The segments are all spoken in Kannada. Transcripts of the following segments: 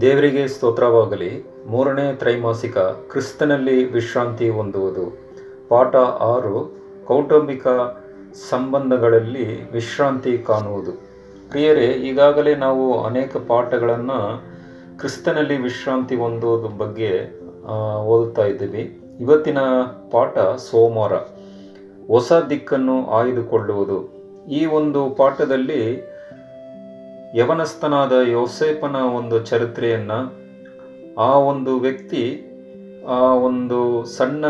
ದೇವರಿಗೆ ಸ್ತೋತ್ರವಾಗಲಿ. ಮೂರನೇ ತ್ರೈಮಾಸಿಕ ಕ್ರಿಸ್ತನಲ್ಲಿ ವಿಶ್ರಾಂತಿ ಹೊಂದುವುದು. ಪಾಠ ಆರು, ಕೌಟುಂಬಿಕ ಸಂಬಂಧಗಳಲ್ಲಿ ವಿಶ್ರಾಂತಿ ಕಾಣುವುದು. ಪ್ರಿಯರೇ, ಈಗಾಗಲೇ ನಾವು ಅನೇಕ ಪಾಠಗಳನ್ನು ಕ್ರಿಸ್ತನಲ್ಲಿ ವಿಶ್ರಾಂತಿ ಹೊಂದುವುದು ಬಗ್ಗೆ ಓದುತ್ತಾ ಇದ್ದೀವಿ. ಇವತ್ತಿನ ಪಾಠ ಸೋಮವಾರ. ಹೊಸ ದಿಕ್ಕನ್ನು ಆಯ್ದುಕೊಳ್ಳುವುದು. ಈ ಒಂದು ಪಾಠದಲ್ಲಿ ಯವನಸ್ಥನಾದ ಯೋಸೇಪನ ಒಂದು ಚರಿತ್ರೆಯನ್ನು ಆ ಒಂದು ವ್ಯಕ್ತಿ, ಆ ಒಂದು ಸಣ್ಣ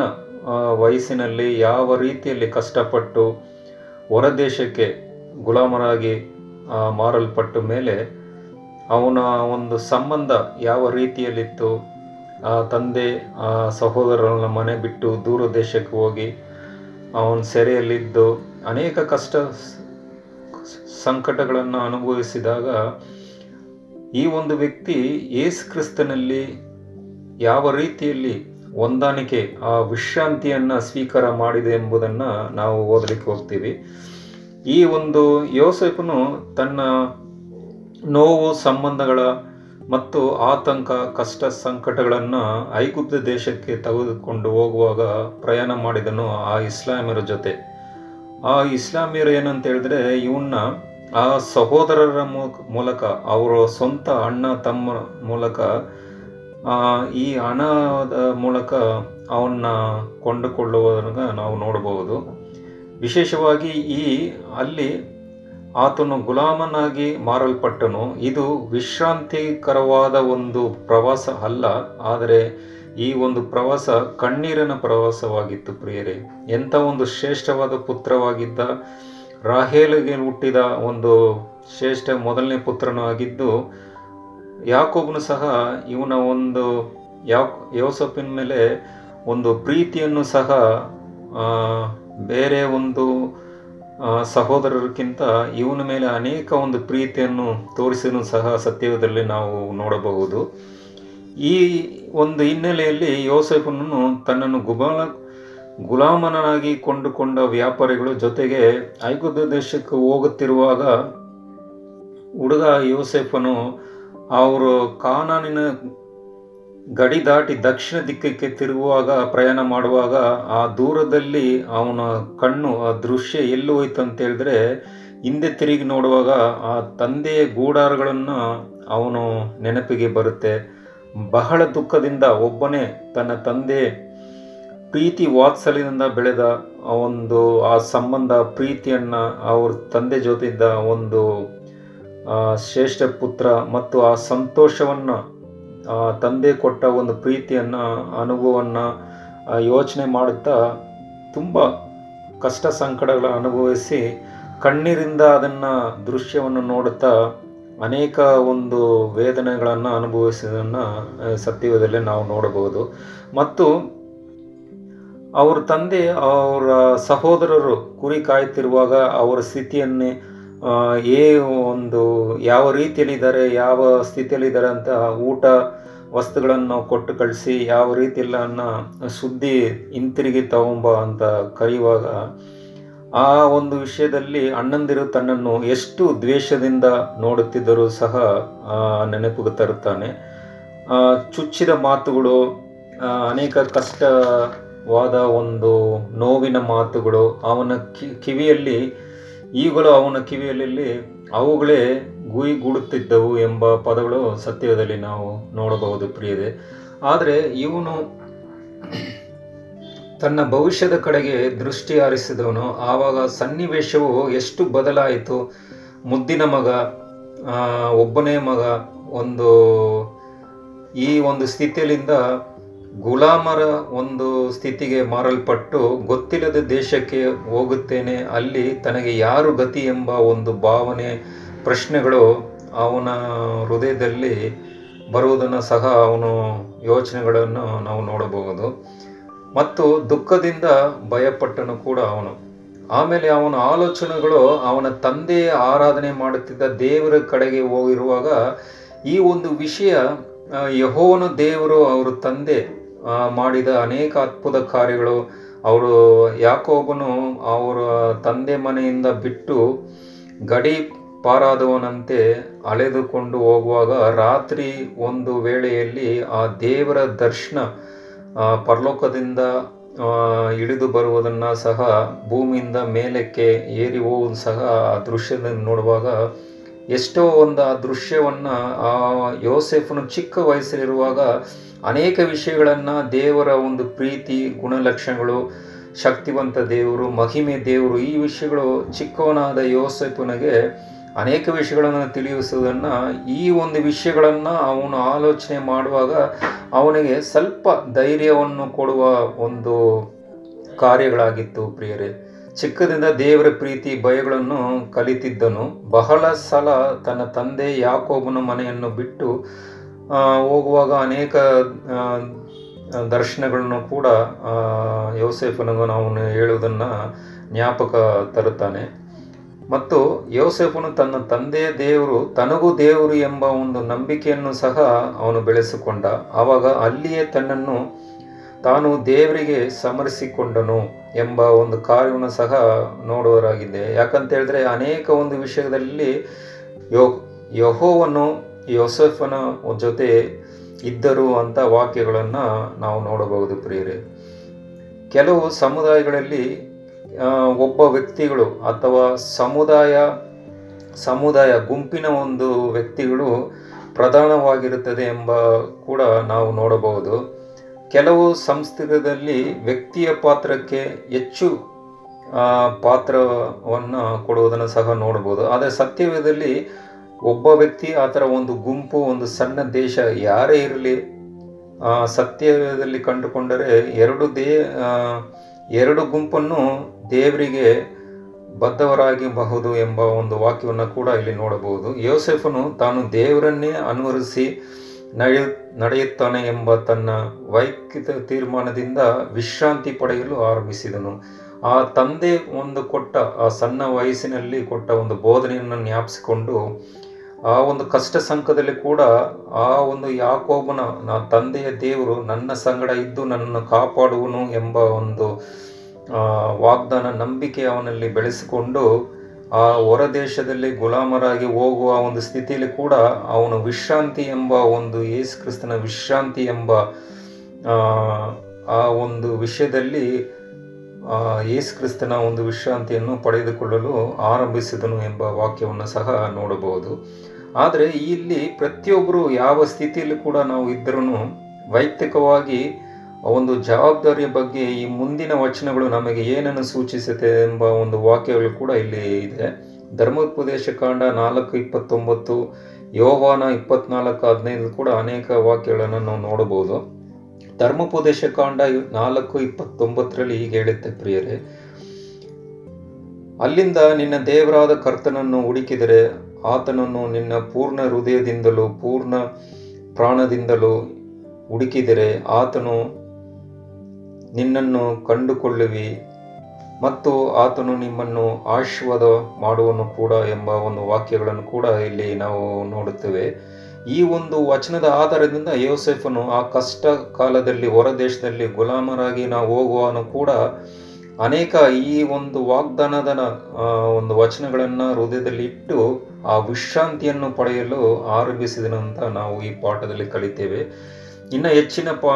ವಯಸ್ಸಿನಲ್ಲಿ ಯಾವ ರೀತಿಯಲ್ಲಿ ಕಷ್ಟಪಟ್ಟು ಹೊರದೇಶಕ್ಕೆ ಗುಲಾಮರಾಗಿ ಮಾರಲ್ಪಟ್ಟ ಮೇಲೆ ಅವನ ಒಂದು ಸಂಬಂಧ ಯಾವ ರೀತಿಯಲ್ಲಿತ್ತು? ಆ ತಂದೆ, ಆ ಸಹೋದರನ ಮನೆ ಬಿಟ್ಟು ದೂರ ದೇಶಕ್ಕೆ ಹೋಗಿ ಅವನ ಸೆರೆಯಲ್ಲಿದ್ದು ಅನೇಕ ಕಷ್ಟ ಸಂಕಟಗಳನ್ನು ಅನುಭವಿಸಿದಾಗ ಈ ಒಂದು ವ್ಯಕ್ತಿ ಏಸು ಕ್ರಿಸ್ತನಲ್ಲಿ ಯಾವ ರೀತಿಯಲ್ಲಿ ಹೊಂದಾಣಿಕೆ, ಆ ವಿಶ್ರಾಂತಿಯನ್ನು ಸ್ವೀಕಾರ ಮಾಡಿದೆ ಎಂಬುದನ್ನು ನಾವು ಓದಲಿಕ್ಕೆ ಹೋಗ್ತೀವಿ. ಈ ಒಂದು ಯೋಸೆಫನು ತನ್ನ ನೋವು ಸಂಬಂಧಗಳ ಮತ್ತು ಆತಂಕ, ಕಷ್ಟ, ಸಂಕಟಗಳನ್ನು ಐಗುಪ್ತ ದೇಶಕ್ಕೆ ತೆಗೆದುಕೊಂಡು ಹೋಗುವಾಗ ಪ್ರಯಾಣ ಮಾಡಿದನು ಆ ಇಸ್ಲಾಮಿಯರ ಜೊತೆ. ಆ ಇಸ್ಲಾಮಿಯರು ಏನಂತ ಹೇಳಿದ್ರೆ ಇವನ್ನ ಆ ಸಹೋದರರ ಮೂಲಕ, ಅವರ ಸ್ವಂತ ಅಣ್ಣ, ತಮ್ಮ ಮೂಲಕ ಈ ಹಣದ ಮೂಲಕ ಅವನ್ನ ಕೊಂಡುಕೊಳ್ಳುವುದನ್ನು ನಾವು ನೋಡಬಹುದು. ವಿಶೇಷವಾಗಿ ಈ, ಅಲ್ಲಿ ಆತನು ಗುಲಾಮನಾಗಿ ಮಾರಲ್ಪಟ್ಟನು. ಇದು ವಿಶ್ರಾಂತಿಕರವಾದ ಒಂದು ಪ್ರವಾಸ ಅಲ್ಲ, ಆದರೆ ಈ ಒಂದು ಪ್ರವಾಸ ಕಣ್ಣೀರಿನ ಪ್ರವಾಸವಾಗಿತ್ತು ಪ್ರಿಯರೇ. ಎಂಥ ಒಂದು ಶ್ರೇಷ್ಠವಾದ ಪುತ್ರವಾಗಿದ್ದ ರಾಹೇಲಿಗೆ ಹುಟ್ಟಿದ ಒಂದು ಶ್ರೇಷ್ಠ ಮೊದಲನೇ ಪುತ್ರನೂ ಆಗಿದ್ದು ಯಾಕೊಬ್ಬನು ಸಹ ಇವನ ಒಂದು ಯೋಸಫಿನ ಮೇಲೆ ಒಂದು ಪ್ರೀತಿಯನ್ನು ಸಹ ಬೇರೆ ಒಂದು ಸಹೋದರರಿಗಿಂತ ಇವನ ಮೇಲೆ ಅನೇಕ ಒಂದು ಪ್ರೀತಿಯನ್ನು ತೋರಿಸಿದನು ಸಹ ಸತ್ಯದಲ್ಲಿ ನಾವು ನೋಡಬಹುದು. ಈ ಒಂದು ಹಿನ್ನೆಲೆಯಲ್ಲಿ ಯೋಸೆಫನನ್ನು ತನ್ನನ್ನು ಗುಬಾಲ ಗುಲಾಮನಾಗಿ ಕೊಂಡುಕೊಂಡ ವ್ಯಾಪಾರಿಗಳು ಜೊತೆಗೆ ಐಗುಪ್ತ ದೇಶಕ್ಕೆ ಹೋಗುತ್ತಿರುವಾಗ ಹುಡುಗ ಯೋಸೆಫನು ಅವರು ಕಾನಾನಿನ ಗಡಿ ದಾಟಿ ದಕ್ಷಿಣ ದಿಕ್ಕಕ್ಕೆ ತಿರುಗುವಾಗ, ಪ್ರಯಾಣ ಮಾಡುವಾಗ ಆ ದೂರದಲ್ಲಿ ಅವನ ಕಣ್ಣು, ಆ ದೃಶ್ಯ ಎಲ್ಲಿ ಹೋಯ್ತು ಅಂತ ಹೇಳಿದ್ರೆ, ಹಿಂದೆ ತಿರುಗಿ ನೋಡುವಾಗ ಆ ತಂದೆಯ ಗೂಡಾರಗಳನ್ನು ಅವನು ನೆನಪಿಗೆ ಬರುತ್ತೆ. ಬಹಳ ದುಃಖದಿಂದ ಒಬ್ಬನೇ ತನ್ನ ತಂದೆ ಪ್ರೀತಿ ವಾತ್ಸಲ್ಯದಿಂದ ಬೆಳೆದ ಒಂದು, ಆ ಸಂಬಂಧ, ಪ್ರೀತಿಯನ್ನು ಅವ್ರ ತಂದೆ ಜೊತೆ ಇದ್ದ ಒಂದು ಶ್ರೇಷ್ಠ ಪುತ್ರ ಮತ್ತು ಆ ಸಂತೋಷವನ್ನ ತಂದೆ ಕೊಟ್ಟ ಒಂದು ಪ್ರೀತಿಯನ್ನ, ಅನುಭವವನ್ನು ಯೋಚನೆ ಮಾಡುತ್ತಾ ತುಂಬ ಕಷ್ಟ ಸಂಕಟಗಳ ಅನುಭವಿಸಿ ಕಣ್ಣೀರಿಂದ ಅದನ್ನು ದೃಶ್ಯವನ್ನು ನೋಡುತ್ತಾ ಅನೇಕ ಒಂದು ವೇದನೆಗಳನ್ನು ಅನುಭವಿಸಿದನ್ನು ಸತ್ಯದಲ್ಲಿ ನಾವು ನೋಡಬಹುದು. ಮತ್ತು ಅವ್ರ ತಂದೆ, ಅವರ ಸಹೋದರರು ಕುರಿ ಕಾಯುತ್ತಿರುವಾಗ ಅವರ ಸ್ಥಿತಿಯನ್ನೇ ಏ ಒಂದು ಯಾವ ರೀತಿಯಲ್ಲಿದ್ದಾರೆ, ಯಾವ ಸ್ಥಿತಿಯಲ್ಲಿದ್ದಾರೆ ಅಂತ ಊಟ ವಸ್ತುಗಳನ್ನು ಕೊಟ್ಟು ಕಳಿಸಿ, ಯಾವ ರೀತಿಯಲ್ಲ ಸುದ್ದಿ ಹಿಂತಿರುಗಿ ತಗೊಂಬ ಅಂತ ಕರೆಯುವಾಗ ಆ ಒಂದು ವಿಷಯದಲ್ಲಿ ಅಣ್ಣಂದಿರು ತನ್ನನ್ನು ಎಷ್ಟು ದ್ವೇಷದಿಂದ ನೋಡುತ್ತಿದ್ದರೂ ಸಹ ನೆನಪಿಗೆ ತರುತ್ತಾನೆ. ಚುಚ್ಚಿದ ಮಾತುಗಳು ಅನೇಕ ಕಷ್ಟವಾದ ಒಂದು ನೋವಿನ ಮಾತುಗಳು, ಅವನ ಕಿವಿಯಲ್ಲಿ ಈಗಲೂ ಅವನ ಕಿವಿಯಲ್ಲಿ ಅವುಗಳೇ ಗುಯಿ ಗುಡುತ್ತಿದ್ದವು ಎಂಬ ಪದಗಳು ಸತ್ಯದಲ್ಲಿ ನಾವು ನೋಡಬಹುದು ಪ್ರಿಯದೆ ಆದರೆ ಇವನು ತನ್ನ ಭವಿಷ್ಯದ ಕಡೆಗೆ ದೃಷ್ಟಿ ಹಾರಿಸಿದವನು. ಆವಾಗ ಸನ್ನಿವೇಶವು ಎಷ್ಟು ಬದಲಾಯಿತು? ಮುದ್ದಿನ ಮಗ ಒಬ್ಬನೇ ಮಗ, ಒಂದು, ಈ ಒಂದು ಸ್ಥಿತಿಯಲ್ಲಿಂದ ಗುಲಾಮರ ಒಂದು ಸ್ಥಿತಿಗೆ ಮಾರಲ್ಪಟ್ಟು ಗೊತ್ತಿಲ್ಲದ ದೇಶಕ್ಕೆ ಹೋಗುತ್ತೇನೆ, ಅಲ್ಲಿ ತನಗೆ ಯಾರು ಗತಿ ಎಂಬ ಒಂದು ಭಾವನೆ, ಪ್ರಶ್ನೆಗಳು ಅವನ ಹೃದಯದಲ್ಲಿ ಬರುವುದನ್ನು ಸಹ ಅವನು ಯೋಚನೆಗಳನ್ನು ನಾವು ನೋಡಬಹುದು. ಮತ್ತು ದುಃಖದಿಂದ ಭಯಪಟ್ಟನು ಕೂಡ ಅವನು. ಆಮೇಲೆ ಅವನ ಆಲೋಚನೆಗಳು ಅವನ ತಂದೆಯ ಆರಾಧನೆ ಮಾಡುತ್ತಿದ್ದ ದೇವರ ಕಡೆಗೆ ಹೋಗಿರುವಾಗ ಈ ಒಂದು ವಿಷಯ ಯಹೋವನು ದೇವರು, ಅವರ ತಂದೆ ಮಾಡಿದ ಅನೇಕ ಅದ್ಭುತ ಕಾರ್ಯಗಳು. ಅವರು ಯಾಕೋಬನು ಅವರ ತಂದೆ ಮನೆಯಿಂದ ಬಿಟ್ಟು ಗಡಿ ಪಾರಾದವನಂತೆ ಅಲೆದುಕೊಂಡು ಹೋಗುವಾಗ ರಾತ್ರಿ ಒಂದು ವೇಳೆಯಲ್ಲಿ ಆ ದೇವರ ದರ್ಶನ ಪರಲೋಕದಿಂದ ಇಳಿದು ಬರುವುದನ್ನು ಸಹ ಭೂಮಿಯಿಂದ ಮೇಲಕ್ಕೆ ಏರಿ ಹೋಗುವುದು ಸಹ ಆ ದೃಶ್ಯದಲ್ಲಿ ನೋಡುವಾಗ ಎಷ್ಟೋ ಒಂದು ಆ ದೃಶ್ಯವನ್ನು ಆ ಯೋಸೆಫನು ಚಿಕ್ಕ ವಯಸ್ಸಲ್ಲಿರುವಾಗ ಅನೇಕ ವಿಷಯಗಳನ್ನು ದೇವರ ಒಂದು ಪ್ರೀತಿ, ಗುಣಲಕ್ಷಣಗಳು, ಶಕ್ತಿವಂತ ದೇವರು, ಮಹಿಮೆ ದೇವರು ಈ ವಿಷಯಗಳು ಚಿಕ್ಕವನಾದ ಯೋಸೆಫನಿಗೆ ಅನೇಕ ವಿಷಯಗಳನ್ನು ತಿಳಿಸುವುದನ್ನು ಈ ಒಂದು ವಿಷಯಗಳನ್ನು ಅವನು ಆಲೋಚನೆ ಮಾಡುವಾಗ ಅವನಿಗೆ ಸ್ವಲ್ಪ ಧೈರ್ಯವನ್ನು ಕೊಡುವ ಒಂದು ಕಾರ್ಯಗಳಾಗಿತ್ತು ಪ್ರಿಯರೇ. ಚಿಕ್ಕದಿಂದ ದೇವರ ಪ್ರೀತಿ, ಭಯಗಳನ್ನು ಕಲಿತಿದ್ದನು. ಬಹಳ ಸಲ ತನ್ನ ತಂದೆ ಯಾಕೋಬನ ಮನೆಯನ್ನು ಬಿಟ್ಟು ಹೋಗುವಾಗ ಅನೇಕ ದರ್ಶನಗಳನ್ನು ಕೂಡ ಯೋಸೆಫನಿಗೂ ನಾವು ಹೇಳುವುದನ್ನು ಜ್ಞಾಪಕ ತರುತ್ತಾನೆ. ಮತ್ತು ಯೋಸೆಫನು ತನ್ನ ತಂದೆಯ ದೇವರು, ತನಗೂ ದೇವರು ಎಂಬ ಒಂದು ನಂಬಿಕೆಯನ್ನು ಸಹ ಅವನು ಬೆಳೆಸಿಕೊಂಡ. ಆವಾಗ ಅಲ್ಲಿಯೇ ತನ್ನನ್ನು ತಾನು ದೇವರಿಗೆ ಸಮರಿಸಿಕೊಂಡನು ಎಂಬ ಒಂದು ಕಾರ್ಯವನ್ನು ಸಹ ನೋಡುವರಾಗಿದೆ ಯಾಕಂತ ಹೇಳಿದ್ರೆ ಅನೇಕ ಒಂದು ವಿಷಯದಲ್ಲಿ ಯೋ ಯಹೋವನ್ನು ಯೋಸೆಫನ ಜೊತೆ ಇದ್ದರು ಅಂತ ವಾಕ್ಯಗಳನ್ನು ನಾವು ನೋಡಬಹುದು ಪ್ರಿಯರೇ. ಕೆಲವು ಸಮುದಾಯಗಳಲ್ಲಿ ಒಬ್ಬ ವ್ಯಕ್ತಿಗಳು ಅಥವಾ ಸಮುದಾಯ ಸಮುದಾಯ ಗುಂಪಿನ ಒಂದು ವ್ಯಕ್ತಿಗಳು ಪ್ರಧಾನವಾಗಿರುತ್ತದೆ ಎಂಬ ಕೂಡ ನಾವು ನೋಡಬಹುದು. ಕೆಲವು ಸಂಸ್ಥಿತದಲ್ಲಿ ವ್ಯಕ್ತಿಯ ಪಾತ್ರಕ್ಕೆ ಹೆಚ್ಚು ಪಾತ್ರವನ್ನು ಕೊಡುವುದನ್ನು ಸಹ ನೋಡಬಹುದು. ಆದರೆ ಸತ್ಯವೇದದಲ್ಲಿ ಒಬ್ಬ ವ್ಯಕ್ತಿ, ಆ ಥರ ಒಂದು ಗುಂಪು, ಒಂದು ಸಣ್ಣ ದೇಶ ಯಾರೇ ಇರಲಿ ಸತ್ಯವೇದಲ್ಲಿ ಕಂಡುಕೊಂಡರೆ ಎರಡು ದೇ ಎರಡು ಗುಂಪನ್ನು ದೇವರಿಗೆ ಬದ್ಧವರಾಗಬಹುದು ಎಂಬ ಒಂದು ವಾಕ್ಯವನ್ನು ಕೂಡ ಇಲ್ಲಿ ನೋಡಬಹುದು. ಯೋಸೆಫನು ತಾನು ದೇವರನ್ನೇ ಅನುವರಿಸಿ ನಡೆಯು, ನಡೆಯುತ್ತಾನೆ ಎಂಬ ತನ್ನ ವೈಯಕ್ತಿಕ ತೀರ್ಮಾನದಿಂದ ವಿಶ್ರಾಂತಿ ಪಡೆಯಲು ಆರಂಭಿಸಿದನು. ಆ ತಂದೆ ಒಂದು ಕೊಟ್ಟ, ಆ ಸಣ್ಣ ವಯಸ್ಸಿನಲ್ಲಿ ಕೊಟ್ಟ ಒಂದು ಬೋಧನೆಯನ್ನು ಜ್ಞಾಪಿಸಿಕೊಂಡು, ಆ ಒಂದು ಕಷ್ಟ ಸಂಕದಲ್ಲಿ ಕೂಡ ಆ ಒಂದು ಯಾಕೋಬನ, ನಾ ತಂದೆಯ ದೇವರು ನನ್ನ ಸಂಗಡ ಇದ್ದು ನನ್ನನ್ನು ಕಾಪಾಡುವನು ಎಂಬ ಒಂದು ವಾಗ್ದಾನ, ನಂಬಿಕೆ ಅವನಲ್ಲಿ ಬೆಳೆಸಿಕೊಂಡು ಆ ಹೊರ ದೇಶದಲ್ಲಿ ಗುಲಾಮರಾಗಿ ಹೋಗುವ ಒಂದು ಸ್ಥಿತಿಯಲ್ಲಿ ಕೂಡ ಅವನು ವಿಶ್ರಾಂತಿ ಎಂಬ ಒಂದು ಯೇಸು ಕ್ರಿಸ್ತನ ವಿಶ್ರಾಂತಿ ಎಂಬ ಆ, ಒಂದು ವಿಷಯದಲ್ಲಿ ಯೇಸು ಕ್ರಿಸ್ತನ ಒಂದು ವಿಶ್ರಾಂತಿಯನ್ನು ಪಡೆದುಕೊಳ್ಳಲು ಆರಂಭಿಸಿದನು ಎಂಬ ವಾಕ್ಯವನ್ನು ಸಹ ನೋಡಬಹುದು. ಆದರೆ ಇಲ್ಲಿ ಪ್ರತಿಯೊಬ್ಬರು ಯಾವ ಸ್ಥಿತಿಯಲ್ಲಿ ಕೂಡ ನಾವು ಇದ್ದರೂ ವೈಯಕ್ತಿಕವಾಗಿ ಒಂದು ಜವಾಬ್ದಾರಿಯ ಬಗ್ಗೆ ಈ ಮುಂದಿನ ವಚನಗಳು ನಮಗೆ ಏನನ್ನು ಸೂಚಿಸುತ್ತೆ ಎಂಬ ಒಂದು ವಾಕ್ಯಗಳು ಕೂಡ ಇಲ್ಲಿ ಇದೆ. ಧರ್ಮೋಪದೇಶ ಕಾಂಡ ನಾಲ್ಕು ಇಪ್ಪತ್ತೊಂಬತ್ತು ಯೋವಾನ ಇಪ್ಪತ್ನಾಲ್ಕು ಹದಿನೈದು ಕೂಡ ಅನೇಕ ವಾಕ್ಯಗಳನ್ನು ನಾವು ನೋಡಬಹುದು. ಧರ್ಮೋಪದೇಶ ಕಾಂಡ ನಾಲ್ಕು ಇಪ್ಪತ್ತೊಂಬತ್ತರಲ್ಲಿ ಹೀಗೆ ಹೇಳುತ್ತೆ, ಪ್ರಿಯರೇ. ಅಲ್ಲಿಂದ ನಿನ್ನ ದೇವರಾದ ಕರ್ತನನ್ನು ಹುಡುಕಿದರೆ ಆತನನ್ನು ನಿನ್ನ ಪೂರ್ಣ ಹೃದಯದಿಂದಲೂ ಪೂರ್ಣ ಪ್ರಾಣದಿಂದಲೂ ಹುಡುಕಿದರೆ ಆತನು ನಿನ್ನನ್ನು ಕಂಡುಕೊಳ್ಳುವಿ ಮತ್ತು ಆತನು ನಿಮ್ಮನ್ನು ಆಶೀರ್ವಾದ ಮಾಡುವನು ಕೂಡ ಎಂಬ ಒಂದು ವಾಕ್ಯಗಳನ್ನು ಕೂಡ ಇಲ್ಲಿ ನಾವು ನೋಡುತ್ತೇವೆ. ಈ ಒಂದು ವಚನದ ಆಧಾರದಿಂದ ಯೋಸೆಫನು ಆ ಕಷ್ಟ ಕಾಲದಲ್ಲಿ ಹೊರದೇಶದಲ್ಲಿ ಗುಲಾಮರಾಗಿ ನಾವು ಹೋಗುವನು ಕೂಡ ಅನೇಕ ಈ ಒಂದು ವಾಗ್ದಾನದ ಒಂದು ವಚನಗಳನ್ನು ಹೃದಯದಲ್ಲಿ ಇಟ್ಟು ಆ ವಿಶ್ರಾಂತಿಯನ್ನು ಪಡೆಯಲು ಆರಂಭಿಸಿದನಂತ ನಾವು ಈ ಪಾಠದಲ್ಲಿ ಕಲಿತೇವೆ. ಇನ್ನು ಹೆಚ್ಚಿನ ಪಾ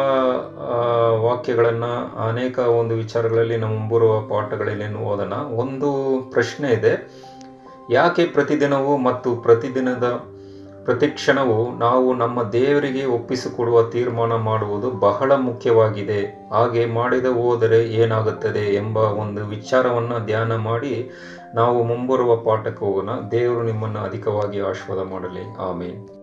ವಾಕ್ಯಗಳನ್ನು ಅನೇಕ ಒಂದು ವಿಚಾರಗಳಲ್ಲಿ ನಮ್ಮ ಮುಂಬರುವ ಪಾಠಗಳಲ್ಲಿ ಓದೋಣ. ಒಂದು ಪ್ರಶ್ನೆ ಇದೆ. ಯಾಕೆ ಪ್ರತಿದಿನವೂ ಮತ್ತು ಪ್ರತಿದಿನದ ಪ್ರತಿಕ್ಷಣವು ನಾವು ನಮ್ಮ ದೇವರಿಗೆ ಒಪ್ಪಿಸಿಕೊಡುವ ತೀರ್ಮಾನ ಮಾಡುವುದು ಬಹಳ ಮುಖ್ಯವಾಗಿದೆ. ಹಾಗೆ ಮಾಡಿದ ಹೋದರೆ ಏನಾಗುತ್ತದೆ ಎಂಬ ಒಂದು ವಿಚಾರವನ್ನು ಧ್ಯಾನ ಮಾಡಿ ನಾವು ಮುಂಬರುವ ಪಾಠಕ್ಕೆ ಹೋಗೋಣ. ದೇವರು ನಿಮ್ಮನ್ನು ಅಧಿಕವಾಗಿ ಆಶೀರ್ವಾದ ಮಾಡಲಿ. ಆಮೇಲೆ